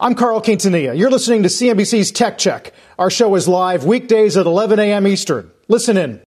I'm Carl Quintanilla. You're listening to CNBC's Tech Check. Our show is live weekdays at 11 a.m. Eastern. Listen in.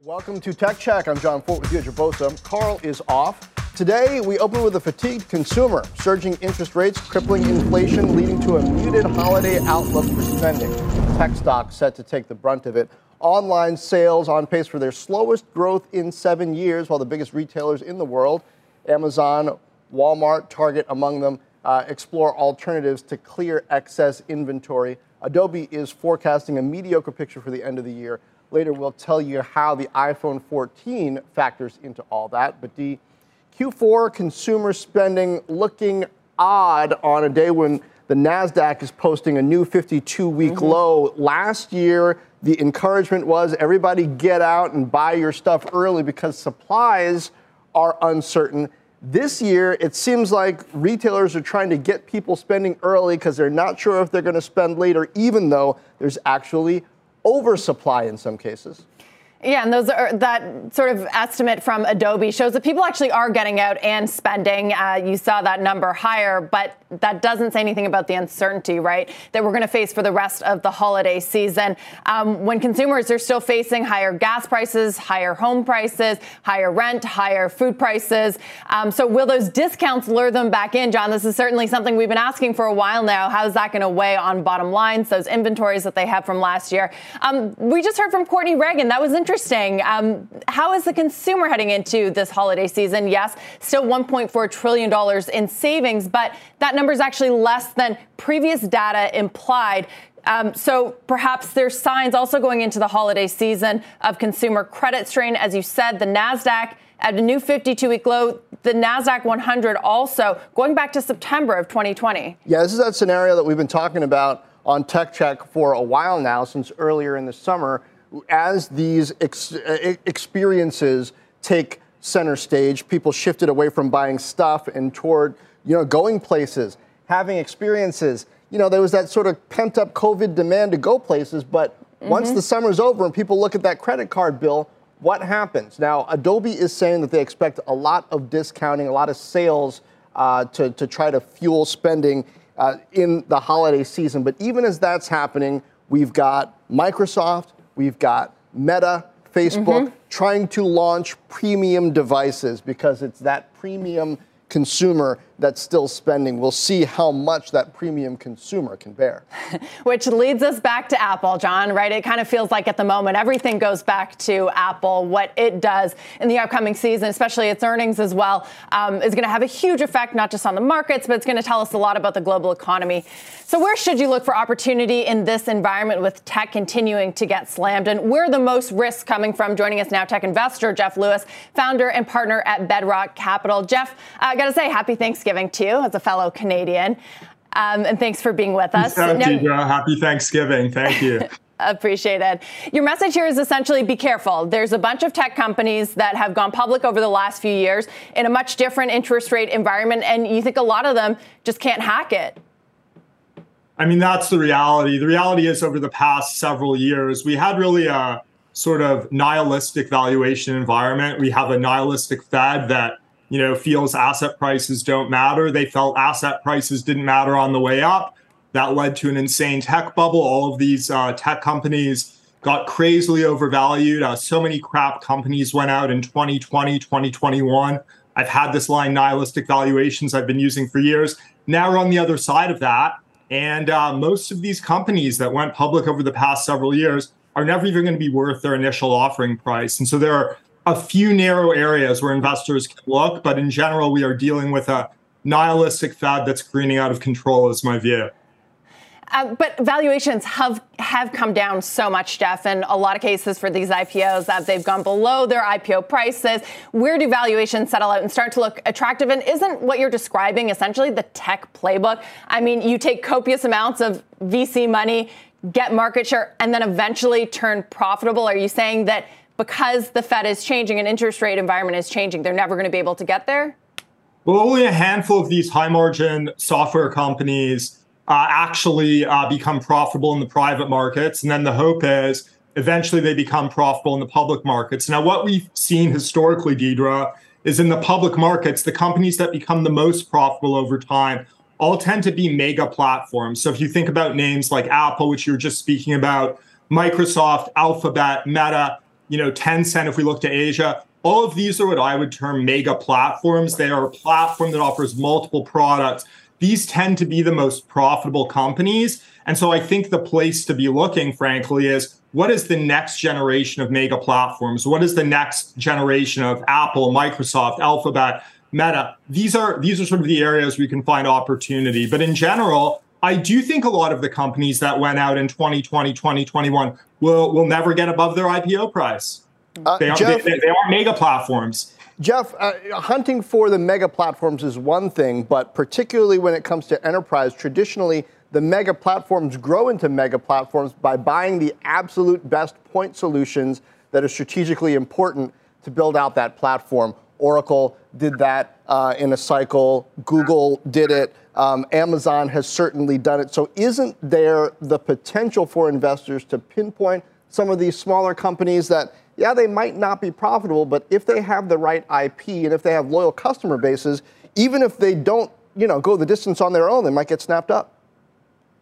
Welcome to Tech Check. I'm Jon Fortt with you Deirdre Bosa. Carl is off. Today, we open with a fatigued consumer, surging interest rates, crippling inflation, leading to a muted holiday outlook for spending. Tech stocks set to take the brunt of it. Online sales on pace for their slowest growth in seven years, while the biggest retailers in the world, Amazon, Walmart, Target among them, uh, explore alternatives to clear excess inventory. Adobe is forecasting a mediocre picture for the end of the year. Later, we'll tell you how the iPhone 14 factors into all that. But D, Q4 consumer spending looking odd on a day when the NASDAQ is posting a new 52 week mm-hmm. low. Last year, the encouragement was everybody get out and buy your stuff early because supplies are uncertain. This year, it seems like retailers are trying to get people spending early because they're not sure if they're going to spend later, even though there's actually oversupply in some cases. Yeah, and those are that sort of estimate from Adobe shows that people actually are getting out and spending. Uh, you saw that number higher, but that doesn't say anything about the uncertainty, right, that we're going to face for the rest of the holiday season. Um, when consumers are still facing higher gas prices, higher home prices, higher rent, higher food prices. Um, so, will those discounts lure them back in, Jon? This is certainly something we've been asking for a while now. How is that going to weigh on bottom lines, those inventories that they have from last year? Um, we just heard from Courtney Reagan. That was interesting. Um, how is the consumer heading into this holiday season? Yes, still $1.4 trillion in savings, but that number is actually less than previous data implied. Um, so perhaps there's signs also going into the holiday season of consumer credit strain. As you said, the NASDAQ at a new 52 week low, the NASDAQ 100 also going back to September of 2020. Yeah, this is that scenario that we've been talking about on Tech Check for a while now, since earlier in the summer. As these ex- experiences take center stage, people shifted away from buying stuff and toward you know, going places, having experiences. You know, there was that sort of pent up COVID demand to go places, but mm-hmm. once the summer's over and people look at that credit card bill, what happens? Now, Adobe is saying that they expect a lot of discounting, a lot of sales uh, to, to try to fuel spending uh, in the holiday season. But even as that's happening, we've got Microsoft, we've got Meta, Facebook mm-hmm. trying to launch premium devices because it's that premium consumer that's still spending. We'll see how much that premium consumer can bear. Which leads us back to Apple, Jon, right? It kind of feels like at the moment everything goes back to Apple. What it does in the upcoming season, especially its earnings as well, um, is going to have a huge effect not just on the markets, but it's going to tell us a lot about the global economy. So, where should you look for opportunity in this environment with tech continuing to get slammed? And where the most risks coming from? Joining us now, tech investor Geoff Lewis, founder and partner at Bedrock Capital. Geoff, I got to say, happy Thanksgiving. Thanksgiving to you as a fellow Canadian. Um, and thanks for being with us. Now, Deirdre, happy Thanksgiving. Thank you. Appreciate it. Your message here is essentially be careful. There's a bunch of tech companies that have gone public over the last few years in a much different interest rate environment, and you think a lot of them just can't hack it. I mean, that's the reality. The reality is, over the past several years, we had really a sort of nihilistic valuation environment. We have a nihilistic Fed that you know, feels asset prices don't matter. They felt asset prices didn't matter on the way up. That led to an insane tech bubble. All of these uh, tech companies got crazily overvalued. Uh, so many crap companies went out in 2020, 2021. I've had this line nihilistic valuations I've been using for years. Now we're on the other side of that. And uh, most of these companies that went public over the past several years are never even going to be worth their initial offering price. And so there are a few narrow areas where investors can look, but in general, we are dealing with a nihilistic Fed that's greening out of control, is my view. Uh, but valuations have have come down so much, Geoff. In a lot of cases for these IPOs, that they've gone below their IPO prices. Where do valuations settle out and start to look attractive? And isn't what you're describing essentially the tech playbook? I mean, you take copious amounts of VC money, get market share, and then eventually turn profitable. Are you saying that because the Fed is changing and interest rate environment is changing, they're never going to be able to get there? Well, only a handful of these high margin software companies uh, actually uh, become profitable in the private markets. And then the hope is eventually they become profitable in the public markets. Now, what we've seen historically, Deirdre, is in the public markets, the companies that become the most profitable over time all tend to be mega platforms. So if you think about names like Apple, which you were just speaking about, Microsoft, Alphabet, Meta, you know, Tencent, if we look to Asia, all of these are what I would term mega platforms. They are a platform that offers multiple products these tend to be the most profitable companies. And so I think the place to be looking, frankly, is what is the next generation of mega platforms? What is the next generation of Apple, Microsoft, Alphabet, Meta? These are these are sort of the areas we can find opportunity. But in general, I do think a lot of the companies that went out in 2020, 2021 will will never get above their IPO price. Uh, they, are, Geoff, they, they are mega platforms. Geoff, uh, hunting for the mega platforms is one thing, but particularly when it comes to enterprise, traditionally the mega platforms grow into mega platforms by buying the absolute best point solutions that are strategically important to build out that platform. Oracle did that uh, in a cycle, Google did it, um, Amazon has certainly done it. So, isn't there the potential for investors to pinpoint some of these smaller companies that yeah, they might not be profitable, but if they have the right IP and if they have loyal customer bases, even if they don't, you know, go the distance on their own, they might get snapped up.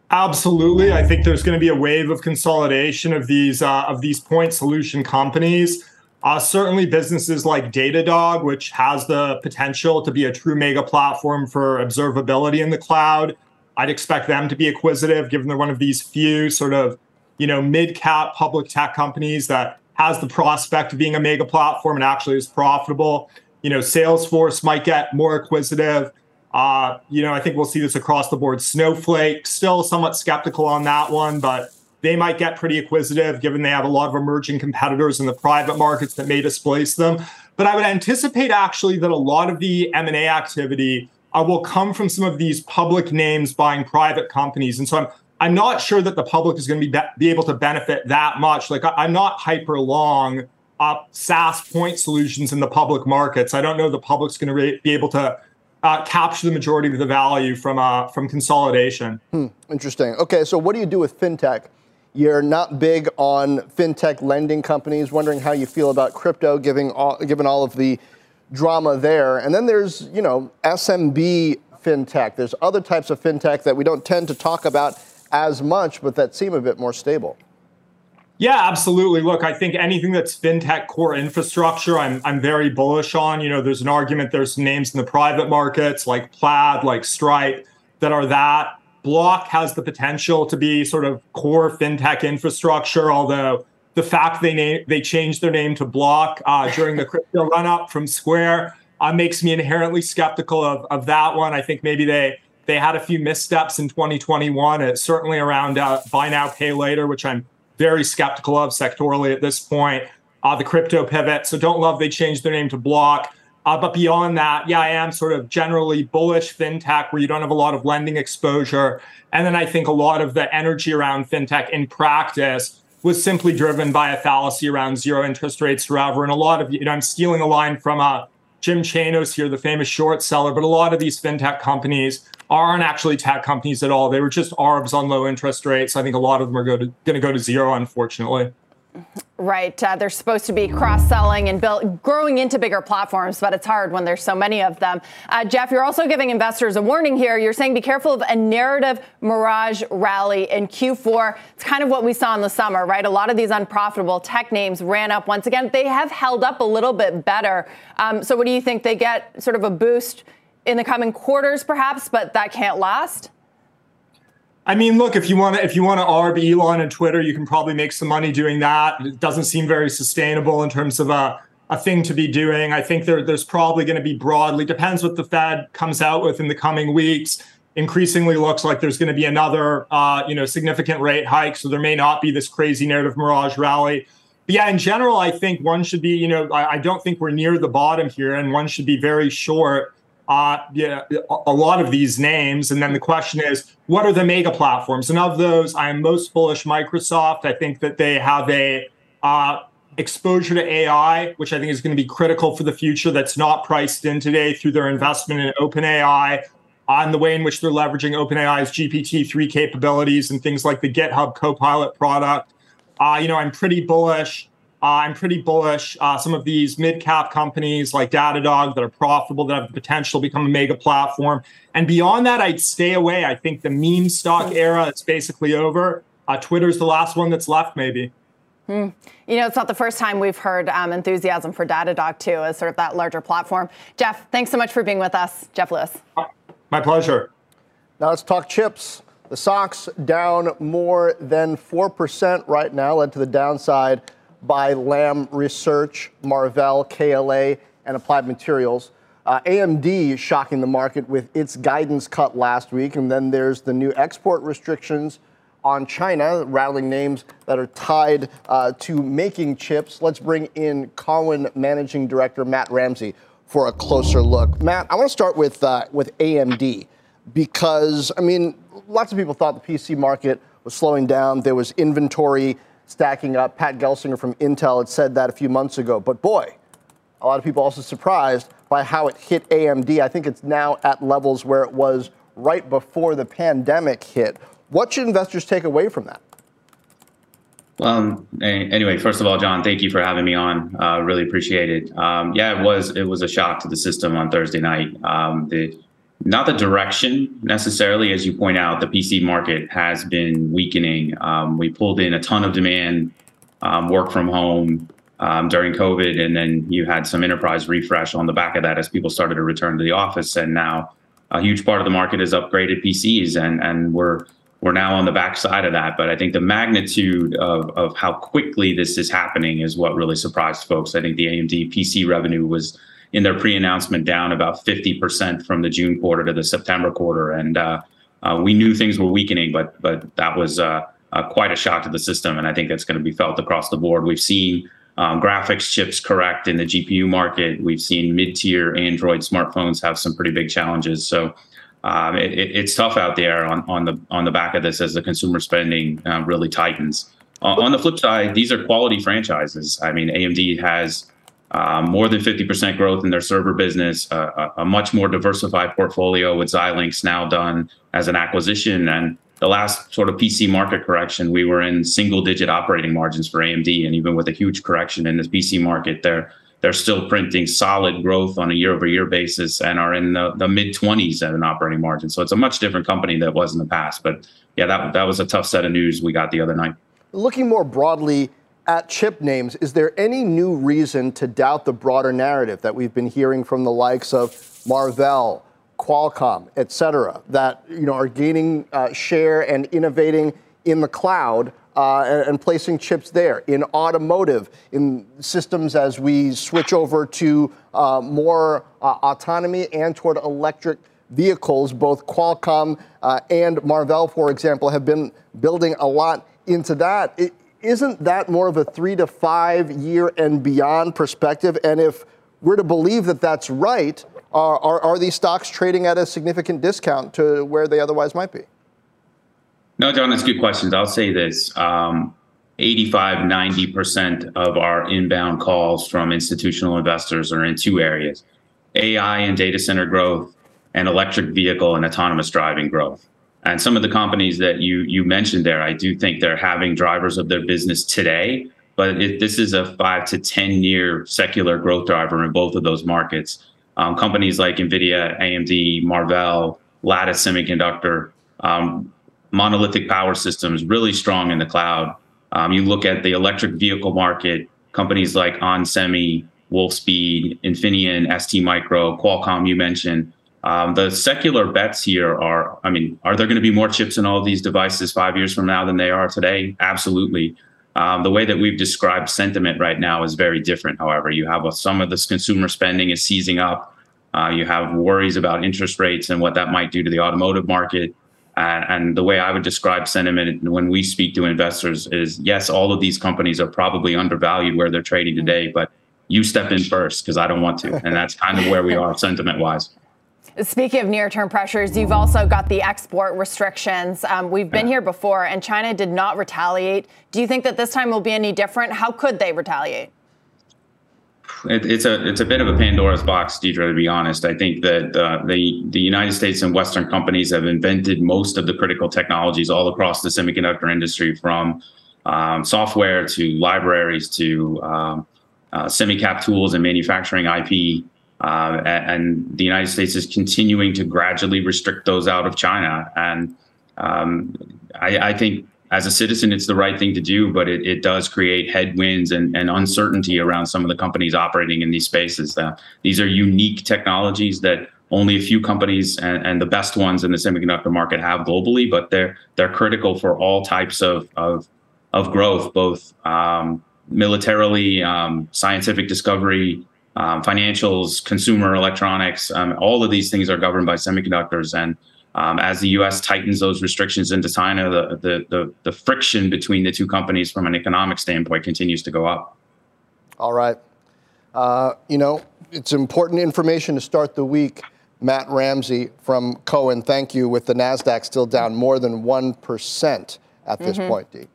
Absolutely, I think there's going to be a wave of consolidation of these uh, of these point solution companies. Uh, certainly, businesses like Datadog, which has the potential to be a true mega platform for observability in the cloud, I'd expect them to be acquisitive, given they're one of these few sort of you know mid cap public tech companies that has the prospect of being a mega platform and actually is profitable. You know, Salesforce might get more acquisitive. Uh, you know, I think we'll see this across the board. Snowflake, still somewhat skeptical on that one, but they might get pretty acquisitive given they have a lot of emerging competitors in the private markets that may displace them. But I would anticipate actually that a lot of the M&A activity uh, will come from some of these public names buying private companies. And so I'm I'm not sure that the public is going to be, be, be able to benefit that much. Like I, am not hyper long up SaaS point solutions in the public markets. I don't know the public's going to re- be able to uh, capture the majority of the value from uh, from consolidation. Hmm, interesting. Okay, so what do you do with fintech? You're not big on fintech lending companies. Wondering how you feel about crypto, given all, given all of the drama there. And then there's you know SMB fintech. There's other types of fintech that we don't tend to talk about as much, but that seem a bit more stable. Yeah, absolutely. Look, I think anything that's fintech core infrastructure, I'm I'm very bullish on. You know, there's an argument there's names in the private markets like Plaid, like Stripe, that are that. Block has the potential to be sort of core fintech infrastructure, although the fact they name they changed their name to Block uh, during the crypto run up from Square uh, makes me inherently skeptical of of that one. I think maybe they they had a few missteps in 2021, it's certainly around uh, buy now, pay later, which I'm very skeptical of sectorally at this point. Uh, the crypto pivot. So don't love they changed their name to Block. Uh, but beyond that, yeah, I am sort of generally bullish fintech where you don't have a lot of lending exposure. And then I think a lot of the energy around fintech in practice was simply driven by a fallacy around zero interest rates forever. And a lot of, you know, I'm stealing a line from uh, Jim Chanos here, the famous short seller, but a lot of these fintech companies aren't actually tech companies at all. They were just ARBs on low interest rates. I think a lot of them are going to go to zero, unfortunately. Right. Uh, they're supposed to be cross selling and build, growing into bigger platforms, but it's hard when there's so many of them. Uh, Geoff, you're also giving investors a warning here. You're saying be careful of a narrative mirage rally in Q4. It's kind of what we saw in the summer, right? A lot of these unprofitable tech names ran up once again. They have held up a little bit better. Um, so, what do you think? They get sort of a boost in the coming quarters, perhaps, but that can't last? I mean, look, if you want to if you want to arb Elon and Twitter, you can probably make some money doing that. It doesn't seem very sustainable in terms of a, a thing to be doing. I think there, there's probably going to be broadly depends what the Fed comes out with in the coming weeks. increasingly looks like there's going to be another, uh, you know, significant rate hike. So there may not be this crazy narrative mirage rally. But yeah, in general, I think one should be, you know, I, I don't think we're near the bottom here, and one should be very short. Uh, yeah, a lot of these names, and then the question is, what are the mega platforms? And of those, I am most bullish Microsoft. I think that they have a uh, exposure to AI, which I think is going to be critical for the future. That's not priced in today through their investment in OpenAI on the way in which they're leveraging OpenAI's GPT-3 capabilities and things like the GitHub Copilot product. Uh, you know, I'm pretty bullish. Uh, I'm pretty bullish. Uh, some of these mid-cap companies like Datadog that are profitable, that have the potential to become a mega platform. And beyond that, I'd stay away. I think the meme stock era is basically over. Uh, Twitter's the last one that's left, maybe. Hmm. You know, it's not the first time we've heard um, enthusiasm for Datadog, too, as sort of that larger platform. Geoff, thanks so much for being with us. Geoff Lewis. My pleasure. Now let's talk chips. The stocks down more than 4% right now, led to the downside by Lam Research, Marvell, KLA, and Applied Materials. Uh, AMD shocking the market with its guidance cut last week. And then there's the new export restrictions on China, rattling names that are tied uh, to making chips. Let's bring in Cowen Managing Director Matt Ramsey for a closer look. Matt, I want to start with uh, with AMD because I mean, lots of people thought the PC market was slowing down. There was inventory stacking up. Pat Gelsinger from Intel had said that a few months ago. But boy, a lot of people also surprised by how it hit AMD. I think it's now at levels where it was right before the pandemic hit. What should investors take away from that? Um, anyway, first of all, Jon, thank you for having me on. Uh, really appreciate it. Um, yeah, it was it was a shock to the system on Thursday night. Um, the not the direction necessarily, as you point out, the PC market has been weakening. Um, we pulled in a ton of demand, um, work from home um, during COVID, and then you had some enterprise refresh on the back of that as people started to return to the office. And now a huge part of the market is upgraded PCs, and and we're we're now on the backside of that. But I think the magnitude of, of how quickly this is happening is what really surprised folks. I think the AMD PC revenue was in their pre-announcement down about 50% from the June quarter to the September quarter. And uh, uh, we knew things were weakening, but but that was uh, uh quite a shock to the system. And I think that's going to be felt across the board. We've seen um, graphics chips correct in the GPU market. We've seen mid-tier Android smartphones have some pretty big challenges. So um, it, it, it's tough out there on, on the on the back of this as the consumer spending uh, really tightens. On the flip side, these are quality franchises. I mean, AMD has uh, more than 50% growth in their server business, a, a, much more diversified portfolio with Xilinx now done as an acquisition. And the last sort of PC market correction, we were in single digit operating margins for AMD. And even with a huge correction in the PC market, they're they're still printing solid growth on a year over year basis and are in the, the mid 20s at an operating margin. So it's a much different company than it was in the past. But yeah, that, that was a tough set of news we got the other night. Looking more broadly at chip names, is there any new reason to doubt the broader narrative that we've been hearing from the likes of Marvell, Qualcomm, et cetera, that you know, are gaining uh, share and innovating in the cloud? uh, and, and, placing chips there, in automotive, in systems as we switch over to uh, more uh, autonomy and toward electric vehicles. Both Qualcomm uh, and Marvell, for example, have been building a lot into that. Isn't that more of a three to five year and beyond perspective? And if we're to believe that that's right, are, are, are these stocks trading at a significant discount to where they otherwise might be? No, Jon, that's good questions. I'll say this. Um, 85, 90% of our inbound calls from institutional investors are in two areas AI and data center growth, and electric vehicle and autonomous driving growth. And some of the companies that you you mentioned there, I do think they're having drivers of their business today, but this is a five to ten year secular growth driver in both of those markets. Um, companies like Nvidia, AMD, Marvell, Lattice Semiconductor, um, monolithic power systems, really strong in the cloud. Um, you look at the electric vehicle market, companies like onsemi, Wolfspeed, Infineon, ST Micro, Qualcomm, you mentioned. Um, the secular bets here are, I mean, are there going to be more chips in all these devices five years from now than they are today? Absolutely. Um, the way that we've described sentiment right now is very different. However, you have a, some of this consumer spending is seizing up. Uh, you have worries about interest rates and what that might do to the automotive market. And, and the way I would describe sentiment when we speak to investors is yes, all of these companies are probably undervalued where they're trading today, but you step in first because I don't want to. And that's kind of where we are sentiment wise. Speaking of near term pressures, you've also got the export restrictions. Um, we've been here before, and China did not retaliate. Do you think that this time will be any different? How could they retaliate? It, it's a it's a bit of a Pandora's box, Deirdre. To be honest, I think that uh, the the United States and Western companies have invented most of the critical technologies all across the semiconductor industry, from um, software to libraries to um, uh, semi-cap tools and manufacturing IP. Uh, and the United States is continuing to gradually restrict those out of China. And um, I, I, think as a citizen, it's the right thing to do, but it, it does create headwinds and, and, uncertainty around some of the companies operating in these spaces. Uh, these are unique technologies that only a few companies and, and, the best ones in the semiconductor market have globally, but they're they're critical for all types of of, of growth, both um, militarily, um, scientific discovery, um, financials, consumer electronics, um, all of these things are governed by semiconductors. And um, as the U.S. tightens those restrictions into China, the, the, the, the, friction between the two companies from an economic standpoint continues to go up. All right. Uh, you know, it's important information to start the week. Matt Ramsey from Cowen, thank you, with the NASDAQ still down more than 1% at this mm-hmm. point, Dee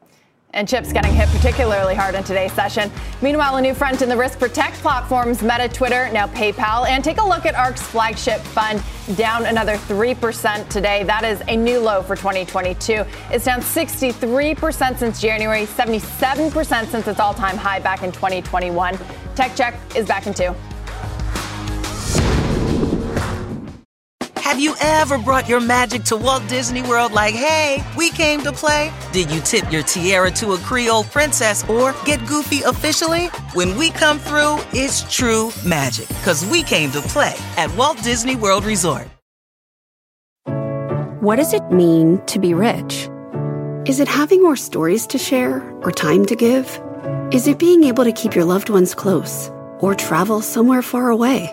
and chips getting hit particularly hard in today's session. Meanwhile, a new front in the risk protect platforms, Meta, Twitter, now PayPal. And take a look at ARK's flagship fund, down another 3% today. That is a new low for 2022. It's down 63% since January, 77% since its all time high back in 2021. Tech Check is back in two. Have you ever brought your magic to Walt Disney World like, hey, we came to play? Did you tip your tiara to a Creole princess or get goofy officially? When we come through, it's true magic, because we came to play at Walt Disney World Resort. What does it mean to be rich? Is it having more stories to share or time to give? Is it being able to keep your loved ones close or travel somewhere far away?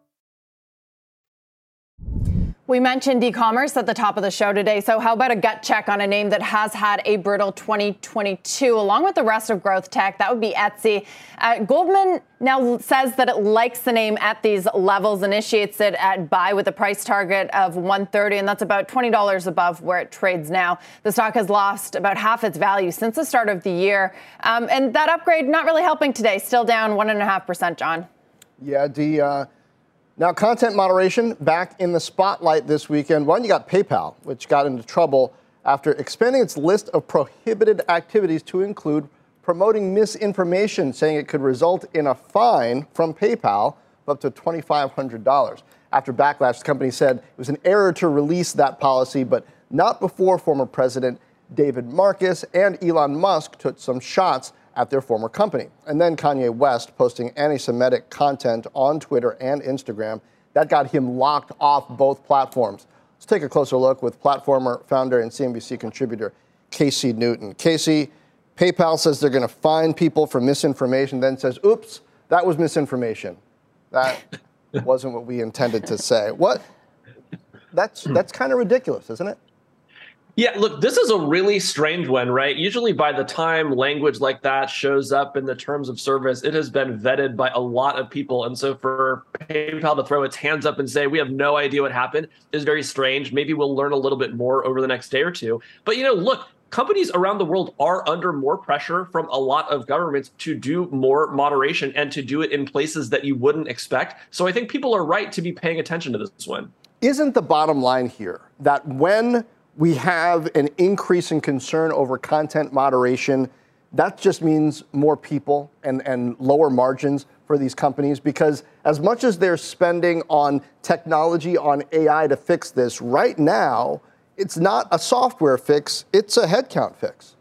We mentioned e-commerce at the top of the show today, so how about a gut check on a name that has had a brutal 2022, along with the rest of growth tech? That would be Etsy. Uh, Goldman now says that it likes the name at these levels, initiates it at buy with a price target of 130, and that's about $20 above where it trades now. The stock has lost about half its value since the start of the year, um, and that upgrade not really helping today. Still down one and a half percent, Jon. Yeah, the. Uh now, content moderation back in the spotlight this weekend. One, you got PayPal, which got into trouble after expanding its list of prohibited activities to include promoting misinformation, saying it could result in a fine from PayPal of up to $2,500. After backlash, the company said it was an error to release that policy, but not before former President David Marcus and Elon Musk took some shots at their former company. And then Kanye West posting anti Semitic content on Twitter and Instagram. That got him locked off both platforms. Let's take a closer look with platformer, founder, and CNBC contributor Casey Newton. Casey, PayPal says they're going to fine people for misinformation, then says, oops, that was misinformation. That wasn't what we intended to say. What? That's, that's kind of ridiculous, isn't it? Yeah, look, this is a really strange one, right? Usually, by the time language like that shows up in the terms of service, it has been vetted by a lot of people. And so, for PayPal to throw its hands up and say, we have no idea what happened is very strange. Maybe we'll learn a little bit more over the next day or two. But, you know, look, companies around the world are under more pressure from a lot of governments to do more moderation and to do it in places that you wouldn't expect. So, I think people are right to be paying attention to this one. Isn't the bottom line here that when we have an increase in concern over content moderation. That just means more people and, and lower margins for these companies because, as much as they're spending on technology, on AI to fix this, right now, it's not a software fix, it's a headcount fix.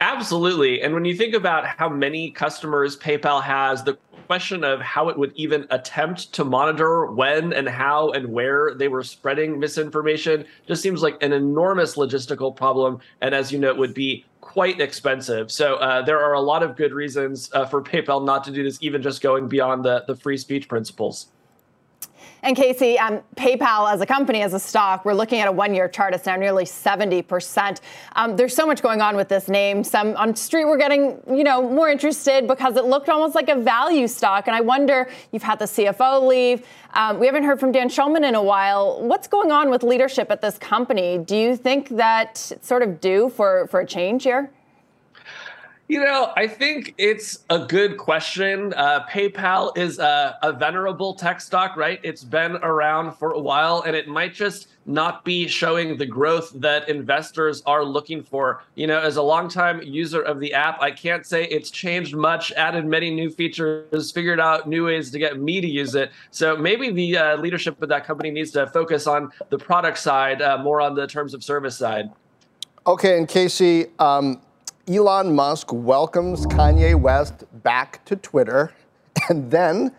Absolutely. And when you think about how many customers PayPal has, the question of how it would even attempt to monitor when and how and where they were spreading misinformation just seems like an enormous logistical problem. And as you know, it would be quite expensive. So uh, there are a lot of good reasons uh, for PayPal not to do this, even just going beyond the, the free speech principles. And Casey, um, PayPal as a company, as a stock, we're looking at a one-year chart. It's now nearly 70%. Um, there's so much going on with this name. Some on street were getting, you know, more interested because it looked almost like a value stock. And I wonder, you've had the CFO leave. Um, we haven't heard from Dan Schulman in a while. What's going on with leadership at this company? Do you think that it's sort of due for, for a change here? You know, I think it's a good question. Uh, PayPal is a, a, venerable tech stock, right? It's been around for a while, and it might just not be showing the growth that investors are looking for. You know, as a longtime user of the app, I can't say it's changed much, added many new features, figured out new ways to get me to use it. So maybe the uh, leadership of that company needs to focus on the product side, uh, more on the terms of service side. Okay, and Casey, um, Elon Musk welcomes Kanye West back to Twitter, and then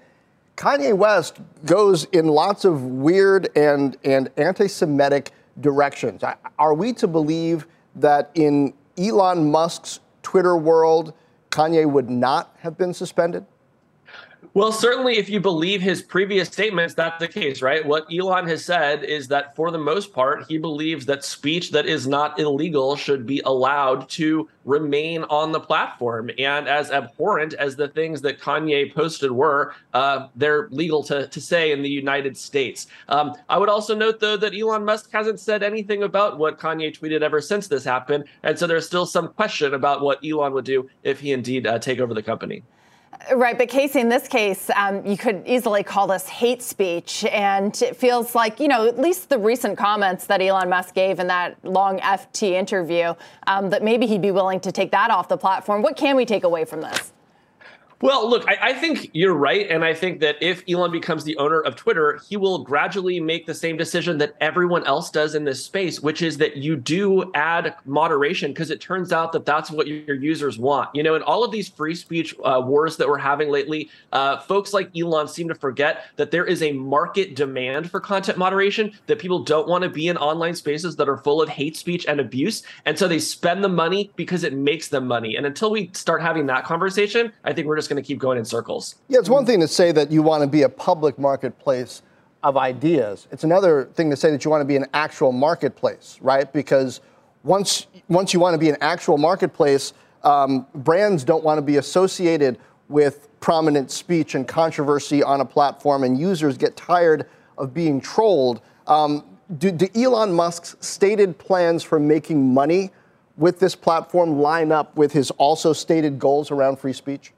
Kanye West goes in lots of weird and, and anti Semitic directions. Are we to believe that in Elon Musk's Twitter world, Kanye would not have been suspended? Well, certainly, if you believe his previous statements, that's the case, right? What Elon has said is that for the most part, he believes that speech that is not illegal should be allowed to remain on the platform. And as abhorrent as the things that Kanye posted were, uh, they're legal to, to say in the United States. Um, I would also note, though, that Elon Musk hasn't said anything about what Kanye tweeted ever since this happened. And so there's still some question about what Elon would do if he indeed uh, take over the company. Right, but Casey, in this case, um, you could easily call this hate speech, and it feels like you know at least the recent comments that Elon Musk gave in that long FT interview um, that maybe he'd be willing to take that off the platform. What can we take away from this? Well, look, I, I, think you're right. And I think that if Elon becomes the owner of Twitter, he will gradually make the same decision that everyone else does in this space, which is that you do add moderation because it turns out that that's what your users want. You know, in all of these free speech uh, wars that we're having lately, uh, folks like Elon seem to forget that there is a market demand for content moderation, that people don't want to be in online spaces that are full of hate speech and abuse. And so they spend the money because it makes them money. And until we start having that conversation, I think we're just just going to keep going in circles. Yeah, it's one thing to say that you want to be a public marketplace of ideas. It's another thing to say that you want to be an actual marketplace, right? Because once once you want to be an actual marketplace, um, brands don't want to be associated with prominent speech and controversy on a platform, and users get tired of being trolled. Um, do, do Elon Musk's stated plans for making money with this platform line up with his also stated goals around free speech?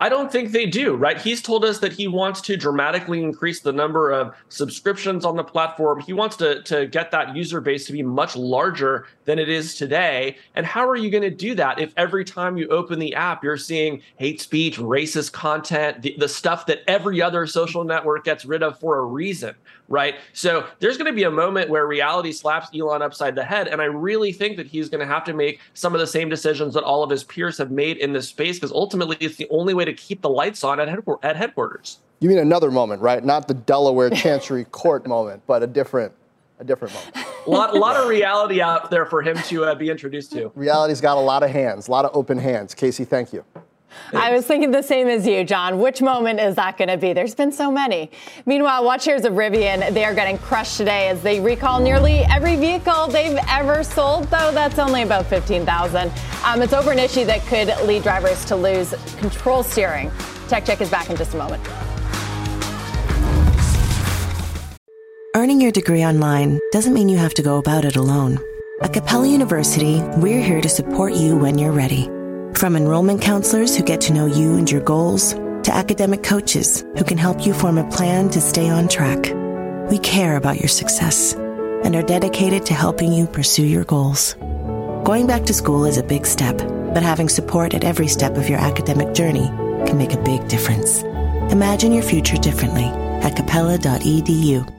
I don't think they do, right? He's told us that he wants to dramatically increase the number of subscriptions on the platform. He wants to, to get that user base to be much larger than it is today. And how are you going to do that if every time you open the app, you're seeing hate speech, racist content, the, the stuff that every other social network gets rid of for a reason, right? So there's going to be a moment where reality slaps Elon upside the head. And I really think that he's going to have to make some of the same decisions that all of his peers have made in this space because ultimately it's the only way to keep the lights on at, at headquarters. You mean another moment, right? Not the Delaware Chancery Court moment, but a different, a different moment. a lot, a lot of reality out there for him to uh, be introduced to. Reality's got a lot of hands, a lot of open hands. Casey, thank you. I was thinking the same as you, Jon. Which moment is that going to be? There's been so many. Meanwhile, watch shares of Rivian, they are getting crushed today as they recall nearly every vehicle they've ever sold, though that's only about 15,000. Um, it's over an issue that could lead drivers to lose control steering. Tech Check is back in just a moment. Earning your degree online doesn't mean you have to go about it alone. At Capella University, we're here to support you when you're ready from enrollment counselors who get to know you and your goals, to academic coaches who can help you form a plan to stay on track. We care about your success and are dedicated to helping you pursue your goals. Going back to school is a big step, but having support at every step of your academic journey can make a big difference. Imagine your future differently at capella.edu.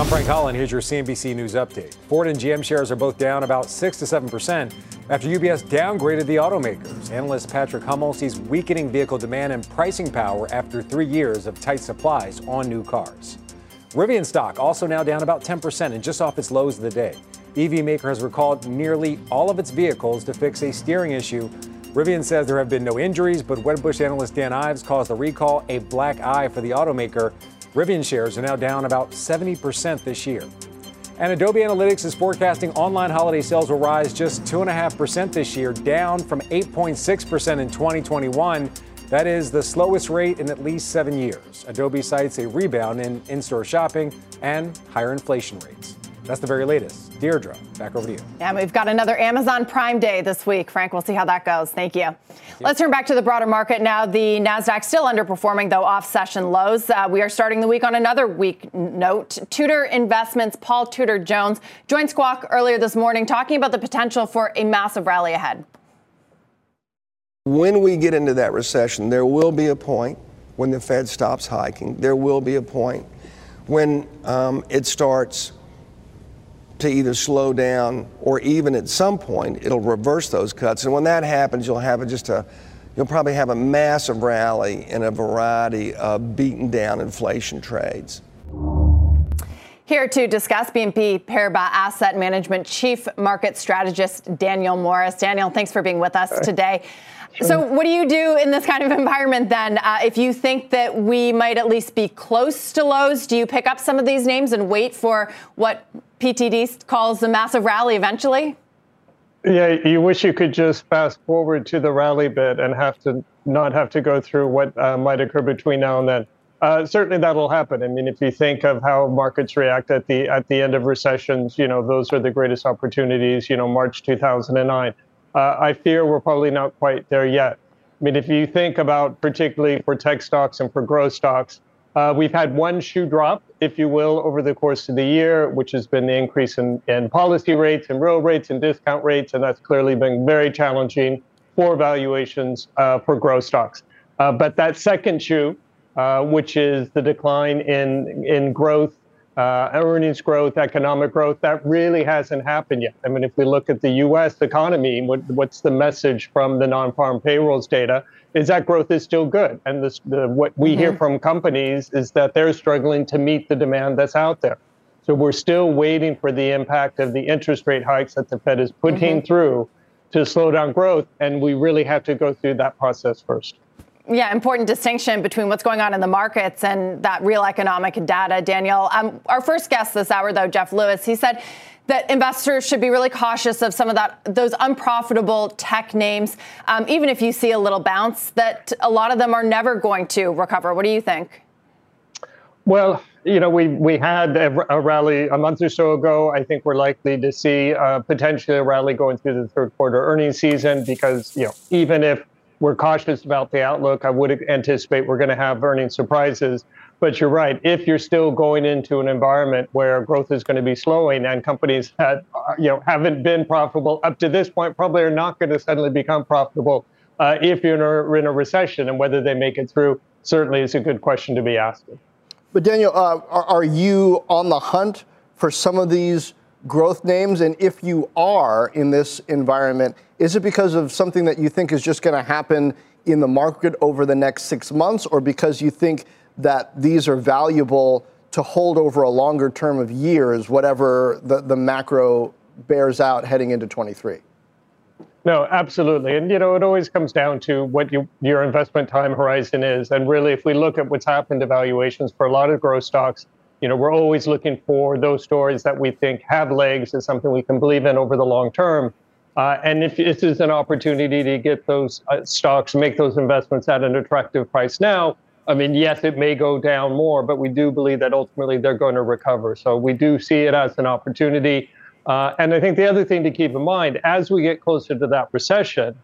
I'm Frank Holland. Here's your CNBC News update. Ford and GM shares are both down about 6 to 7% after UBS downgraded the automakers. Analyst Patrick Hummel sees weakening vehicle demand and pricing power after three years of tight supplies on new cars. Rivian stock also now down about 10% and just off its lows of the day. EV maker has recalled nearly all of its vehicles to fix a steering issue. Rivian says there have been no injuries, but Wedbush analyst Dan Ives calls the recall a black eye for the automaker Rivian shares are now down about 70% this year. And Adobe Analytics is forecasting online holiday sales will rise just 2.5% this year, down from 8.6% in 2021. That is the slowest rate in at least seven years. Adobe cites a rebound in in store shopping and higher inflation rates. That's the very latest. Deirdre, back over to you. And we've got another Amazon Prime Day this week. Frank, we'll see how that goes. Thank you. Let's turn back to the broader market now. The Nasdaq still underperforming, though off session lows. Uh, we are starting the week on another weak note. Tudor Investments Paul Tudor Jones joined Squawk earlier this morning, talking about the potential for a massive rally ahead. When we get into that recession, there will be a point when the Fed stops hiking. There will be a point when um, it starts to either slow down or even at some point it'll reverse those cuts. And when that happens, you'll have just a you'll probably have a massive rally in a variety of beaten down inflation trades. Here to discuss BNP Paribas Asset Management Chief Market Strategist Daniel Morris. Daniel, thanks for being with us today. So, what do you do in this kind of environment then? Uh, if you think that we might at least be close to lows, do you pick up some of these names and wait for what PTJ calls the massive rally eventually? Yeah, you wish you could just fast forward to the rally bit and have to not have to go through what uh, might occur between now and then. Uh, certainly, that'll happen. I mean, if you think of how markets react at the at the end of recessions, you know, those are the greatest opportunities. You know, March 2009. Uh, I fear we're probably not quite there yet. I mean, if you think about particularly for tech stocks and for growth stocks, uh, we've had one shoe drop, if you will, over the course of the year, which has been the increase in, in policy rates and real rates and discount rates, and that's clearly been very challenging for valuations uh, for growth stocks. Uh, but that second shoe, uh, which is the decline in in growth uh, earnings growth, economic growth, that really hasn't happened yet. I mean, if we look at the U.S. economy, what, what's the message from the non-farm payrolls data? Is that growth is still good, and this, the, what we mm-hmm. hear from companies is that they're struggling to meet the demand that's out there. So we're still waiting for the impact of the interest rate hikes that the Fed is putting mm-hmm. through to slow down growth, and we really have to go through that process first. Yeah, important distinction between what's going on in the markets and that real economic data, Daniel. Um, our first guest this hour, though, Geoff Lewis, he said that investors should be really cautious of some of that those unprofitable tech names, um, even if you see a little bounce. That a lot of them are never going to recover. What do you think? Well, you know, we we had a, a, rally a month or so ago. I think we're likely to see uh, potentially a rally going through the third quarter earnings season because you know even if we're cautious about the outlook. I would anticipate we're going to have earnings surprises. But you're right. If you're still going into an environment where growth is going to be slowing and companies that you know haven't been profitable up to this point probably are not going to suddenly become profitable uh, if you're in a, recession and whether they make it through certainly is a good question to be asking. But Daniel, uh, are, are you on the hunt for some of these growth names? And if you are in this environment, is it because of something that you think is just going to happen in the market over the next six months, or because you think that these are valuable to hold over a longer term of years, whatever the, the macro bears out heading into 23? No, absolutely. And, you know, it always comes down to what you, your investment time horizon is. And really, if we look at what's happened to valuations for a lot of growth stocks, you know, we're always looking for those stories that we think have legs and something we can believe in over the long term. Uh, and if this is an opportunity to get those uh, stocks, make those investments at an attractive price now, I mean, yes, it may go down more, but we do believe that ultimately they're going to recover. So we do see it as an opportunity. Uh, and I think the other thing to keep in mind as we get closer to that recession,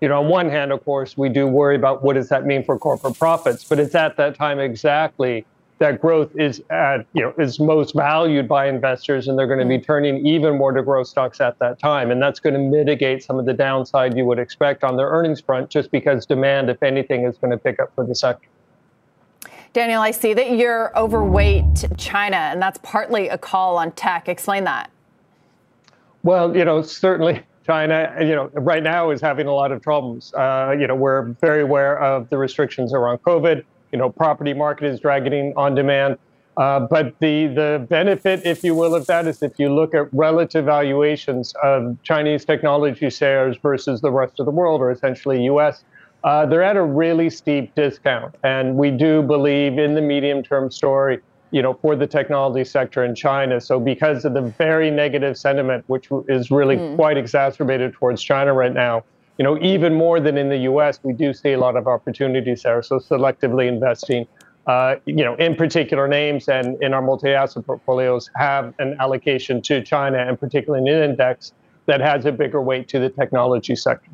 you know, on one hand, of course, we do worry about what does that mean for corporate profits, but it's at that time exactly that growth is at, you know, is most valued by investors, and they're going to be mm. turning even more to growth stocks at that time. And that's going to mitigate some of the downside you would expect on their earnings front, just because demand, if anything, is going to pick up for the sector. Daniel, I see that you're overweight China, and that's partly a call on tech. Explain that. Well, you know, certainly China, you know, right now is having a lot of problems. Uh, you know, we're very aware of the restrictions around COVID. You know, property market is dragging on demand. Uh, but the the benefit, if you will, of that is if you look at relative valuations of Chinese technology shares versus the rest of the world, or essentially U.S., uh, they're at a really steep discount. And we do believe in the medium term story you know, for the technology sector in China. So because of the very negative sentiment, which is really mm. quite exacerbated towards China right now, you know, even more than in the U.S., we do see a lot of opportunities there. So selectively investing, uh, you know, in particular names and in our multi-asset portfolios have an allocation to China and particularly in an index that has a bigger weight to the technology sector.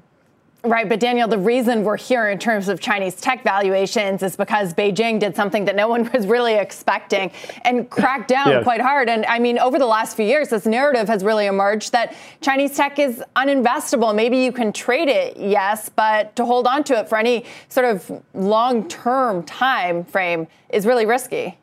Right, but Daniel, the reason we're here in terms of Chinese tech valuations is because Beijing did something that no one was really expecting and cracked down yes. quite hard. And I mean, over the last few years, this narrative has really emerged that Chinese tech is uninvestable. Maybe you can trade it, yes, but to hold on to it for any sort of long-term time frame is really risky.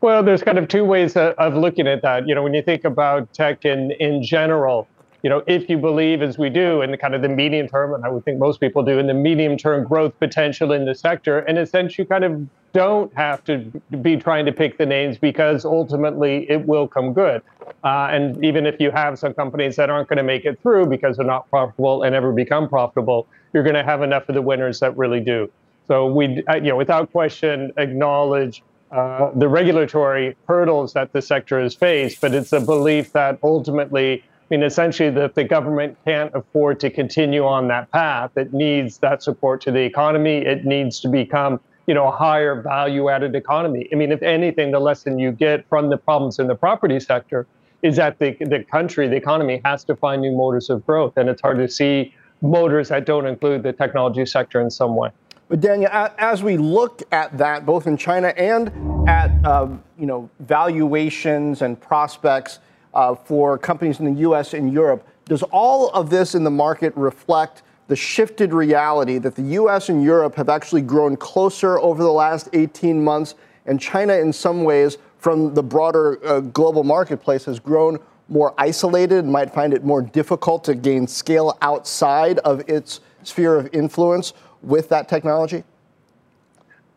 Well, there's kind of two ways of looking at that. You know, when you think about tech in in general you know, if you believe, as we do, in the kind of the medium term, and I would think most people do, in the medium term growth potential in the sector, in a sense, you kind of don't have to be trying to pick the names because ultimately it will come good. Uh, and even if you have some companies that aren't going to make it through because they're not profitable and never become profitable, you're going to have enough of the winners that really do. So we, uh, you know, without question, acknowledge uh, the regulatory hurdles that the sector has faced, but it's a belief that ultimately I mean, essentially, that the government can't afford to continue on that path. It needs that support to the economy. It needs to become, you know, a higher value-added economy. I mean, if anything, the lesson you get from the problems in the property sector is that the the country, the economy, has to find new motors of growth, and it's hard to see motors that don't include the technology sector in some way. But Daniel, as we look at that, both in China and at um, you know valuations and prospects uh, for companies in the US and Europe. Does all of this in the market reflect the shifted reality that the US and Europe have actually grown closer over the last 18 months, and China, in some ways, from the broader uh, global marketplace, has grown more isolated and might find it more difficult to gain scale outside of its sphere of influence with that technology?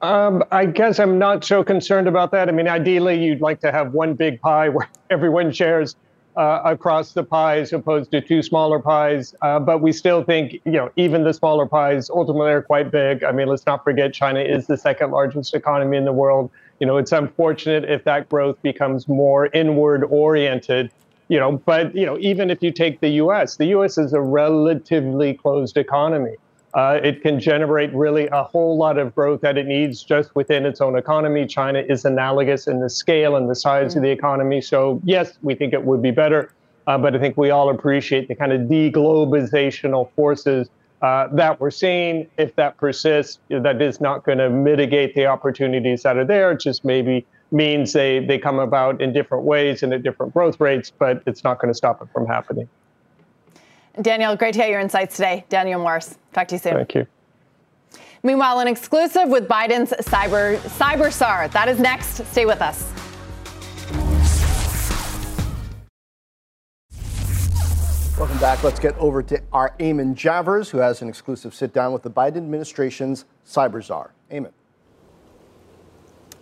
Um, I guess I'm not so concerned about that. I mean, ideally, you'd like to have one big pie where everyone shares uh, across the pie as opposed to two smaller pies. Uh, but we still think, you know, even the smaller pies ultimately are quite big. I mean, let's not forget China is the second largest economy in the world. You know, it's unfortunate if that growth becomes more inward oriented. You know, but you know, even if you take the U.S., the U.S. is a relatively closed economy. Uh, it can generate really a whole lot of growth that it needs just within its own economy. China is analogous in the scale and the size mm-hmm. of the economy. So, yes, we think it would be better. Uh, but I think we all appreciate the kind of deglobalizational forces uh, that we're seeing. If that persists, that is not going to mitigate the opportunities that are there. It just maybe means they, they come about in different ways and at different growth rates, but it's not going to stop it from happening. Daniel, great to hear your insights today. Daniel Morris, talk to you soon. Thank you. Meanwhile, an exclusive with Biden's cyber cyber czar. That is next. Stay with us. Welcome back. Let's get over to our Eamon Javers, who has an exclusive sit down with the Biden administration's cyber czar. Eamon.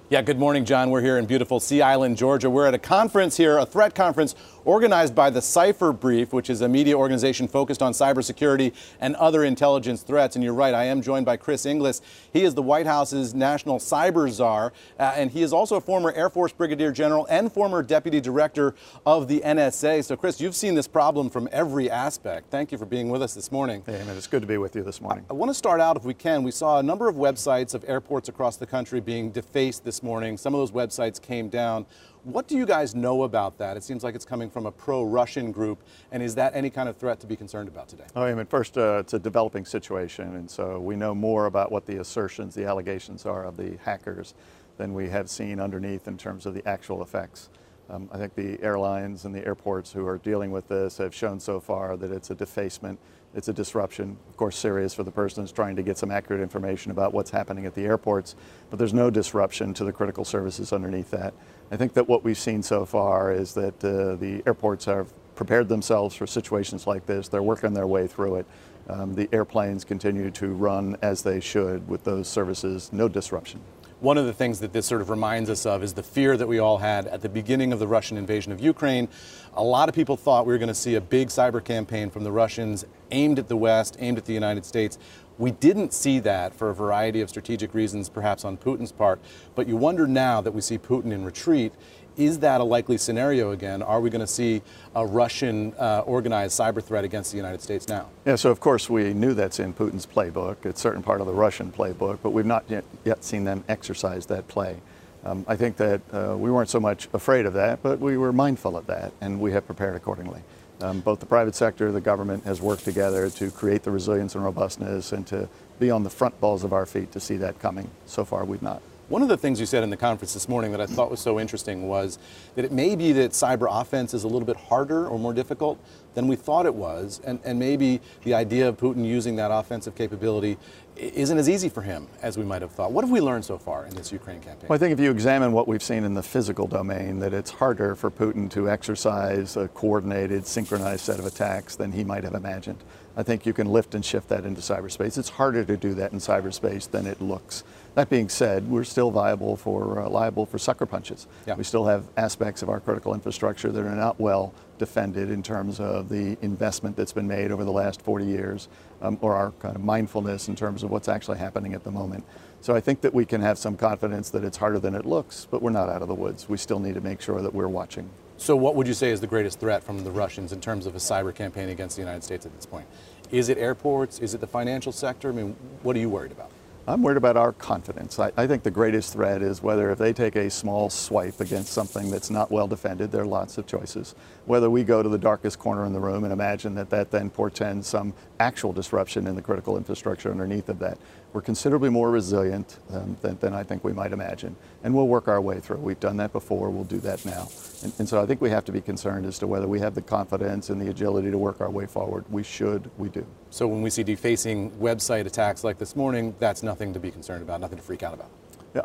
Yeah, good morning, Jon. We're here in beautiful Sea Island, Georgia. We're at a conference here, a threat conference organized by the Cipher Brief, which is a media organization focused on cybersecurity and other intelligence threats. And you're right, I am joined by Chris Inglis. He is the White House's national cyber czar, uh, and he is also a former Air Force Brigadier General and former Deputy Director of the NSA. So, Chris, you've seen this problem from every aspect. Thank you for being with us this morning. Hey, man, it's good to be with you this morning. I, I want to start out, if we can. We saw a number of websites of airports across the country being defaced this morning. Some of those websites came down. What do you guys know about that? It seems like it's coming from a pro-Russian group, and is that any kind of threat to be concerned about today? Oh, I mean, first, uh, it's a developing situation, and so we know more about what the assertions, the allegations are of the hackers than we have seen underneath in terms of the actual effects. Um, I think the airlines and the airports who are dealing with this have shown so far that it's a defacement, it's a disruption. Of course, serious for the person who's trying to get some accurate information about what's happening at the airports, but there's no disruption to the critical services underneath that. I think that what we've seen so far is that uh, the airports have prepared themselves for situations like this. They're working their way through it. Um, the airplanes continue to run as they should with those services, no disruption. One of the things that this sort of reminds us of is the fear that we all had at the beginning of the Russian invasion of Ukraine. A lot of people thought we were going to see a big cyber campaign from the Russians aimed at the West, aimed at the United States. We didn't see that for a variety of strategic reasons, perhaps on Putin's part. But you wonder now that we see Putin in retreat is that a likely scenario again? Are we going to see a Russian uh, organized cyber threat against the United States now? Yeah, so of course we knew that's in Putin's playbook. It's certain part of the Russian playbook, but we've not yet, yet seen them exercise that play. Um, I think that uh, we weren't so much afraid of that, but we were mindful of that, and we have prepared accordingly. Um, both the private sector, the government has worked together to create the resilience and robustness and to be on the front balls of our feet to see that coming. So far, we've not. One of the things you said in the conference this morning that I thought was so interesting was that it may be that cyber offense is a little bit harder or more difficult than we thought it was, and, and maybe the idea of Putin using that offensive capability isn't as easy for him as we might have thought. What have we learned so far in this Ukraine campaign? Well, I think if you examine what we've seen in the physical domain, that it's harder for Putin to exercise a coordinated, synchronized set of attacks than he might have imagined. I think you can lift and shift that into cyberspace. It's harder to do that in cyberspace than it looks. That being said, we're still viable for, uh, liable for sucker punches. Yeah. We still have aspects of our critical infrastructure that are not well defended in terms of the investment that's been made over the last 40 years, um, or our kind of mindfulness in terms of what's actually happening at the moment. So I think that we can have some confidence that it's harder than it looks, but we're not out of the woods. We still need to make sure that we're watching. So, what would you say is the greatest threat from the Russians in terms of a cyber campaign against the United States at this point? Is it airports? Is it the financial sector? I mean, what are you worried about? I'm worried about our confidence. I, I, think the greatest threat is whether if they take a small swipe against something that's not well defended, there are lots of choices. Whether we go to the darkest corner in the room and imagine that that then portends some actual disruption in the critical infrastructure underneath of that. We're considerably more resilient um, than, than, I think we might imagine. And we'll work our way through. We've done that before, we'll do that now. And, and so I think we have to be concerned as to whether we have the confidence and the agility to work our way forward. We should, we do. So when we see defacing website attacks like this morning, that's nothing to be concerned about, nothing to freak out about.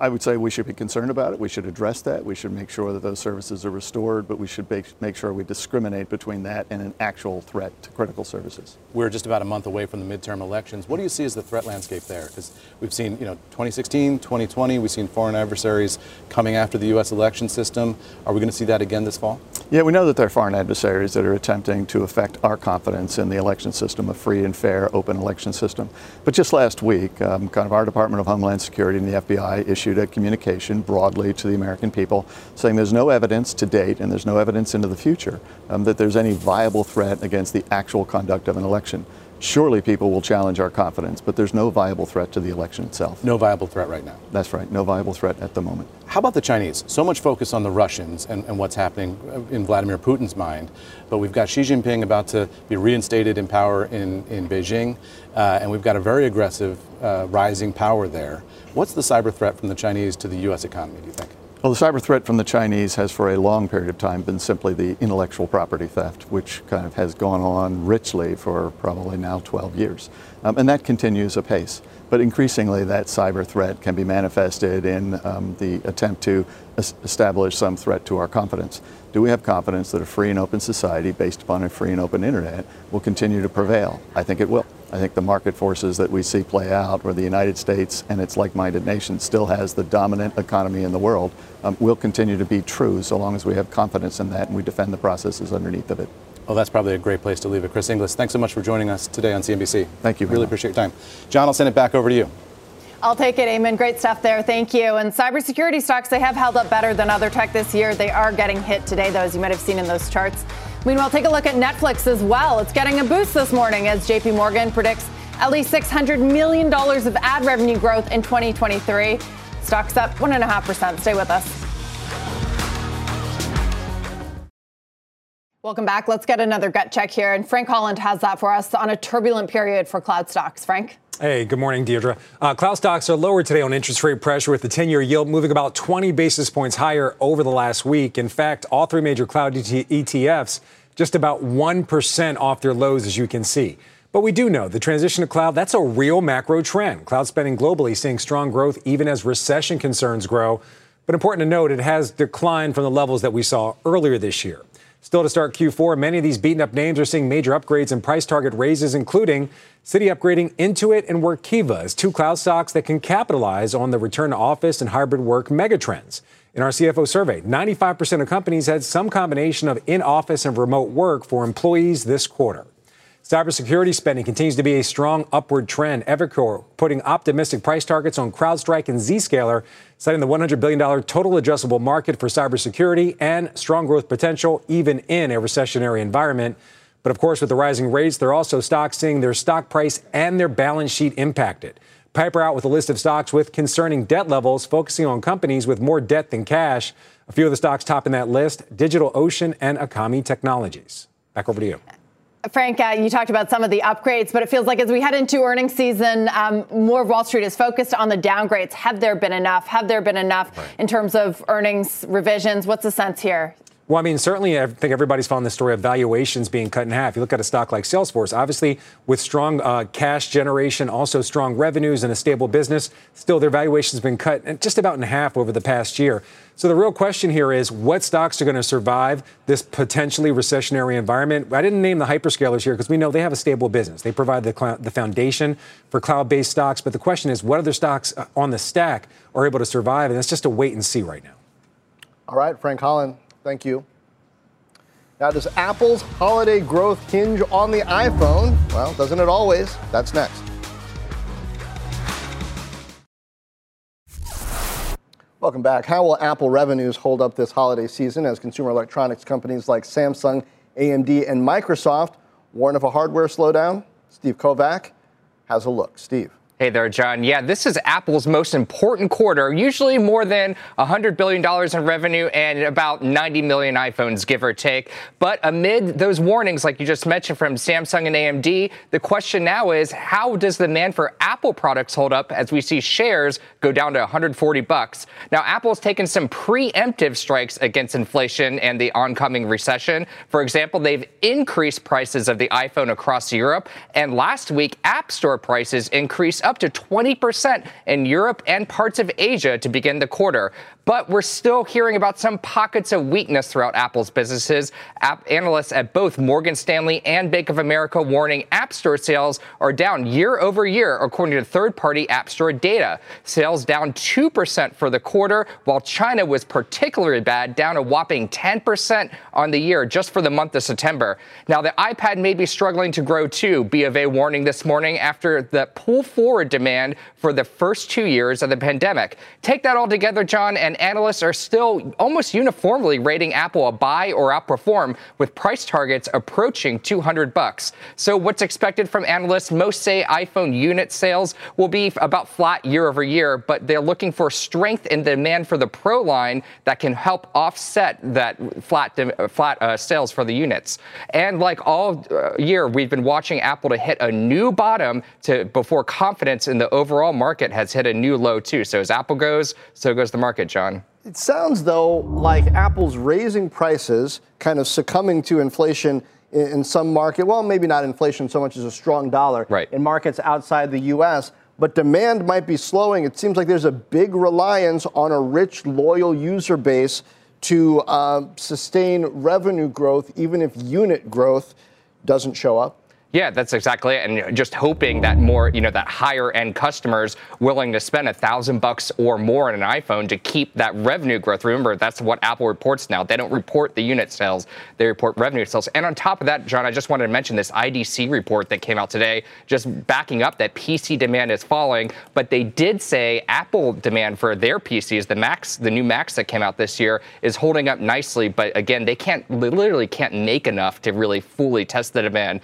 I would say we should be concerned about it. We should address that. We should make sure that those services are restored, but we should make sure we discriminate between that and an actual threat to critical services. We're just about a month away from the midterm elections. What do you see as the threat landscape there? Because we've seen, you know, 2016, 2020, we've seen foreign adversaries coming after the U.S. election system. Are we going to see that again this fall? Yeah, we know that there are foreign adversaries that are attempting to affect our confidence in the election system, a free and fair, open election system. But just last week, um, kind of our Department of Homeland Security and the FBI issued a communication broadly to the American people saying there's no evidence to date and there's no evidence into the future um, that there's any viable threat against the actual conduct of an election. Surely people will challenge our confidence, but there's no viable threat to the election itself. No viable threat right now. That's right, no viable threat at the moment. How about the Chinese? So much focus on the Russians and, and what's happening in Vladimir Putin's mind, but we've got Xi Jinping about to be reinstated in power in, in Beijing, uh, and we've got a very aggressive uh, rising power there. What's the cyber threat from the Chinese to the U.S. economy, do you think? Well, the cyber threat from the Chinese has for a long period of time been simply the intellectual property theft, which kind of has gone on richly for probably now 12 years. Um, and that continues apace. But increasingly, that cyber threat can be manifested in um, the attempt to establish some threat to our confidence. Do we have confidence that a free and open society based upon a free and open internet will continue to prevail? I think it will. I think the market forces that we see play out, where the United States and its like minded nations still has the dominant economy in the world, um, will continue to be true so long as we have confidence in that and we defend the processes underneath of it. Well, that's probably a great place to leave it. Chris Inglis, thanks so much for joining us today on CNBC. Thank you. Really much. appreciate your time. Jon, I'll send it back over to you. I'll take it, Eamon. Great stuff there. Thank you. And cybersecurity stocks, they have held up better than other tech this year. They are getting hit today, though, as you might have seen in those charts. Meanwhile, take a look at Netflix as well. It's getting a boost this morning as JP Morgan predicts at least $600 million of ad revenue growth in 2023. Stocks up 1.5%. Stay with us. Welcome back. Let's get another gut check here. And Frank Holland has that for us on a turbulent period for cloud stocks. Frank? Hey, good morning, Deirdre. Uh, cloud stocks are lower today on interest rate pressure with the 10 year yield moving about 20 basis points higher over the last week. In fact, all three major cloud ETFs just about 1% off their lows, as you can see. But we do know the transition to cloud, that's a real macro trend. Cloud spending globally seeing strong growth even as recession concerns grow. But important to note, it has declined from the levels that we saw earlier this year. Still to start Q4, many of these beaten up names are seeing major upgrades and price target raises, including Citi upgrading Intuit and Workiva as two cloud stocks that can capitalize on the return to office and hybrid work megatrends. In our CFO survey, 95% of companies had some combination of in office and remote work for employees this quarter. Cybersecurity spending continues to be a strong upward trend. Evercore putting optimistic price targets on CrowdStrike and Zscaler, citing the $100 billion total addressable market for cybersecurity and strong growth potential even in a recessionary environment. But of course, with the rising rates, there are also stocks seeing their stock price and their balance sheet impacted. Piper out with a list of stocks with concerning debt levels, focusing on companies with more debt than cash. A few of the stocks topping that list DigitalOcean and Akamai Technologies. Back over to you. Frank, uh, you talked about some of the upgrades, but it feels like as we head into earnings season, um, more of Wall Street is focused on the downgrades. Have there been enough? Have there been enough right. in terms of earnings revisions? What's the sense here? Well, I mean, certainly, I think everybody's found the story of valuations being cut in half. You look at a stock like Salesforce, obviously, with strong uh, cash generation, also strong revenues and a stable business, still their valuation's been cut just about in half over the past year. So the real question here is what stocks are going to survive this potentially recessionary environment? I didn't name the hyperscalers here because we know they have a stable business. They provide the, cl- the foundation for cloud based stocks. But the question is what other stocks uh, on the stack are able to survive? And that's just a wait and see right now. All right, Frank Holland. Thank you. Now, does Apple's holiday growth hinge on the iPhone? Well, doesn't it always? That's next. Welcome back. How will Apple revenues hold up this holiday season as consumer electronics companies like Samsung, AMD, and Microsoft warn of a hardware slowdown? Steve Kovach has a look. Steve. Hey there, Jon. Yeah, this is Apple's most important quarter, usually more than $100 billion in revenue and about 90 million iPhones, give or take. But amid those warnings, like you just mentioned from Samsung and AMD, the question now is how does the demand for Apple products hold up as we see shares go down to 140 bucks? Now, Apple's taken some preemptive strikes against inflation and the oncoming recession. For example, they've increased prices of the iPhone across Europe, and last week, App Store prices increased up to 20% in Europe and parts of Asia to begin the quarter. But we're still hearing about some pockets of weakness throughout Apple's businesses. App analysts at both Morgan Stanley and Bank of America warning App Store sales are down year over year, according to third party App Store data. Sales down 2% for the quarter, while China was particularly bad, down a whopping 10% on the year just for the month of September. Now, the iPad may be struggling to grow too, B of A warning this morning after the pull forward demand for the first two years of the pandemic. Take that all together, Jon, and analysts are still almost uniformly rating Apple a buy or outperform, with price targets approaching 200 bucks. So what's expected from analysts? Most say iPhone unit sales will be about flat year over year, but they're looking for strength in demand for the Pro line that can help offset that flat flat uh, sales for the units. And like all uh, year, we've been watching Apple to hit a new bottom to before confidence in the overall market has hit a new low too. So as Apple goes, so goes the market, Jon. It sounds though like Apple's raising prices, kind of succumbing to inflation in, in some market. Well, maybe not inflation so much as a strong dollar right. in markets outside the U.S. But demand might be slowing. It seems like there's a big reliance on a rich, loyal user base to uh, sustain revenue growth, even if unit growth doesn't show up. Yeah, that's exactly it. And just hoping that more, you know, that higher end customers willing to spend a thousand bucks or more on an iPhone to keep that revenue growth. Remember, that's what Apple reports now. They don't report the unit sales, they report revenue sales. And on top of that, Jon, I just wanted to mention this IDC report that came out today, just backing up that PC demand is falling. But they did say Apple demand for their PCs, the Macs, the new Macs that came out this year, is holding up nicely. But again, they can't literally can't make enough to really fully test the demand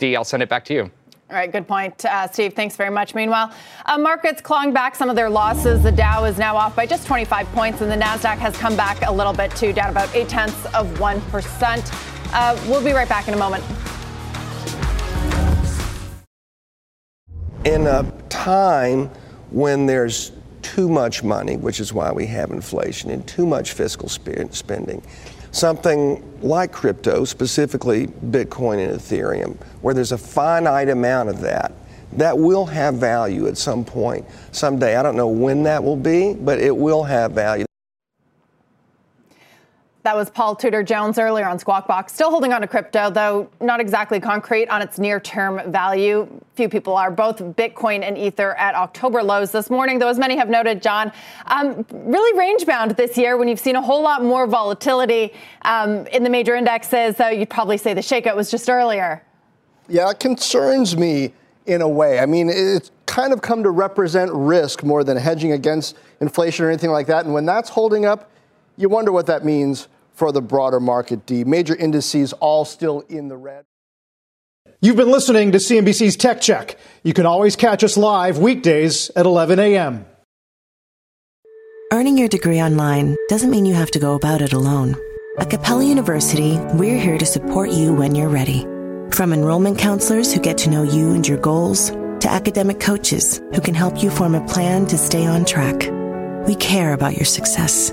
Dee, I'll send it back to you. All right, good point, uh, Steve. Thanks very much. Meanwhile, uh, markets clawing back some of their losses. The Dow is now off by just 25 points, and the Nasdaq has come back a little bit too, down about eight tenths of one percent. Uh, we'll be right back in a moment. in a time when there's too much money, which is why we have inflation, and too much fiscal spending, something like crypto, specifically Bitcoin and Ethereum, where there's a finite amount of that, that will have value at some point, someday. I don't know when that will be, but it will have value. That was Paul Tudor Jones earlier on Squawk Box. Still holding on to crypto, though not exactly concrete on its near term value. Few people are. Both Bitcoin and Ether at October lows this morning, though, as many have noted, Jon, um, really range bound this year when you've seen a whole lot more volatility um, in the major indexes. Though you'd probably say the shakeout was just earlier. Yeah, it concerns me in a way. I mean, it's kind of come to represent risk more than hedging against inflation or anything like that. And when that's holding up, you wonder what that means for the broader market, D. Major indices all still in the red. You've been listening to CNBC's Tech Check. You can always catch us live weekdays at 11 a.m. Earning your degree online doesn't mean you have to go about it alone. At Capella University, we're here to support you when you're ready. From enrollment counselors who get to know you and your goals, to academic coaches who can help you form a plan to stay on track. We care about your success